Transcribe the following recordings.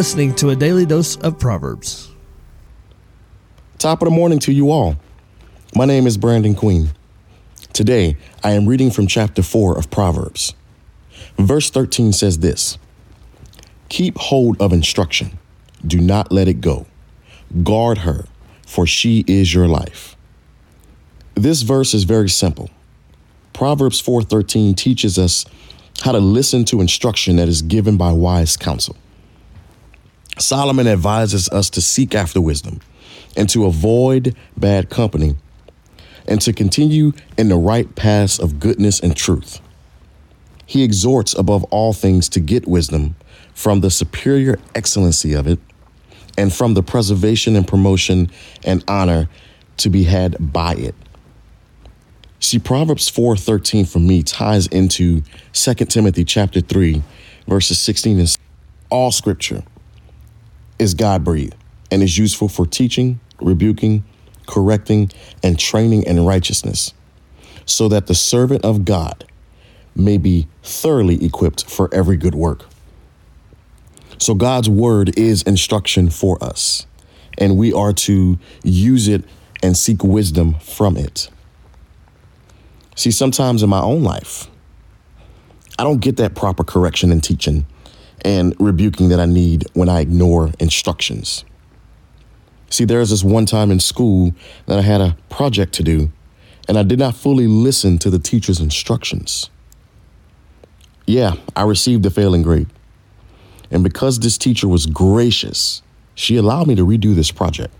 listening to a daily dose of Proverbs. Top of the morning to you all. My name is Brandon Queen. Today, I am reading from chapter 4 of Proverbs. Verse 13 says this Keep hold of instruction, do not let it go. Guard her, for she is your life. This verse is very simple. Proverbs 4:13 teaches us how to listen to instruction that is given by wise counsel. Solomon advises us to seek after wisdom and to avoid bad company and to continue in the right paths of goodness and truth. He exhorts above all things to get wisdom from the superior excellency of it and from the preservation and promotion and honor to be had by it. See, Proverbs 4:13 for me ties into 2 Timothy chapter 3, verses 16 and all scripture is God-breathed and is useful for teaching, rebuking, correcting, and training in righteousness, so that the servant of God may be thoroughly equipped for every good work. So God's word is instruction for us, and we are to use it and seek wisdom from it. See, sometimes in my own life, I don't get that proper correction and teaching and rebuking that I need when I ignore instructions. See, there was this one time in school that I had a project to do, and I did not fully listen to the teacher's instructions. Yeah, I received a failing grade. And because this teacher was gracious, she allowed me to redo this project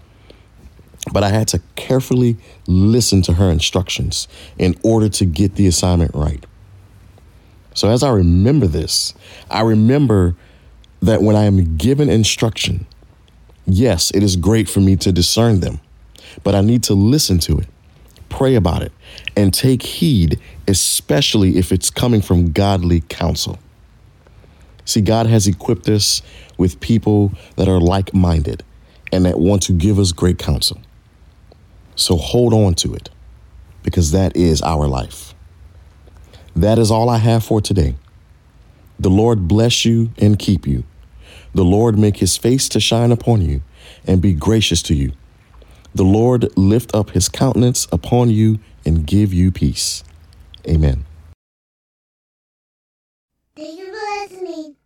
but I had to carefully listen to her instructions in order to get the assignment right. So, as I remember this, I remember that when I am given instruction, yes, it is great for me to discern them, but I need to listen to it, pray about it, and take heed, especially if it's coming from godly counsel. See, God has equipped us with people that are like minded and that want to give us great counsel. So hold on to it because that is our life. That is all I have for today. The Lord bless you and keep you. The Lord make his face to shine upon you and be gracious to you. The Lord lift up his countenance upon you and give you peace. Amen.